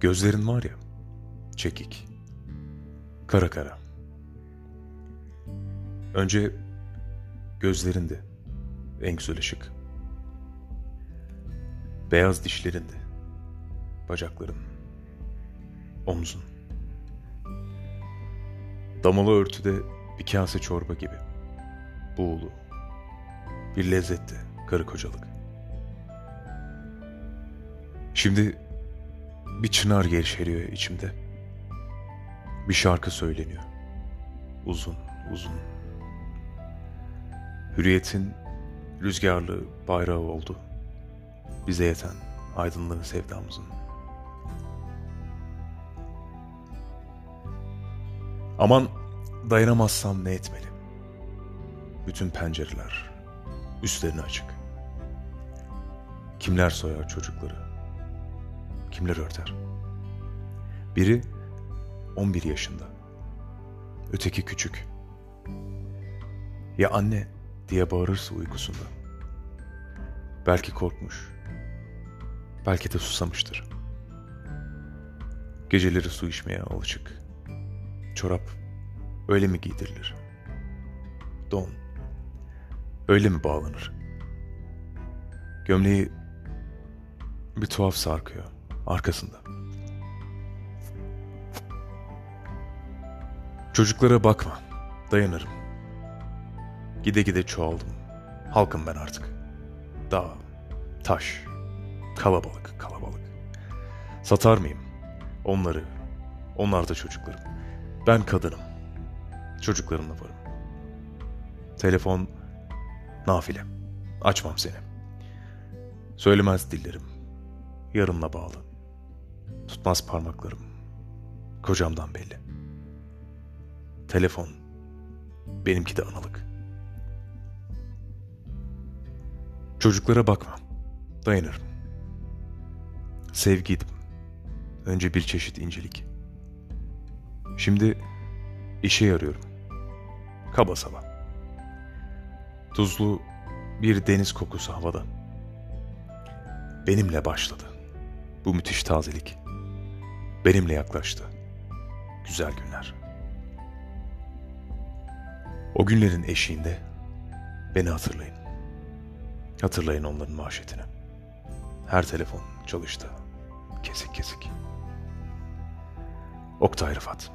Gözlerin var ya, çekik, kara kara. Önce gözlerinde en güzel ışık. Beyaz dişlerinde, bacakların, omzun. Damalı örtüde bir kase çorba gibi. Buğulu. Bir lezzette karı kocalık. Şimdi bir çınar gevşeriyor içimde. Bir şarkı söyleniyor. Uzun, uzun. Hürriyetin rüzgarlı bayrağı oldu. Bize yeten aydınlığı sevdamızın. Aman dayanamazsam ne etmeli? Bütün pencereler üstlerini açık. Kimler soyar çocukları? Kimler örter? Biri 11 yaşında. Öteki küçük. Ya anne diye bağırırsa uykusunda. Belki korkmuş. Belki de susamıştır. Geceleri su içmeye alışık. Çorap öyle mi giydirilir? Don öyle mi bağlanır? Gömleği bir tuhaf sarkıyor arkasında. Çocuklara bakma, dayanırım. Gide gide çoğaldım. Halkım ben artık. Dağ, taş, kalabalık, kalabalık. Satar mıyım? Onları, onlar da çocuklarım. Ben kadınım. Çocuklarımla varım. Telefon, nafile. Açmam seni. Söylemez dillerim. Yarımla bağlı. Tutmaz parmaklarım. Kocamdan belli. Telefon. Benimki de analık. Çocuklara bakma. Dayanırım. Sevgiydim. Önce bir çeşit incelik. Şimdi işe yarıyorum. Kaba saba. Tuzlu bir deniz kokusu havada. Benimle başladı. Bu müthiş tazelik. Benimle yaklaştı. Güzel günler. O günlerin eşiğinde beni hatırlayın. Hatırlayın onların maaşetini. Her telefon çalıştı. Kesik kesik. Oktay Rıfat.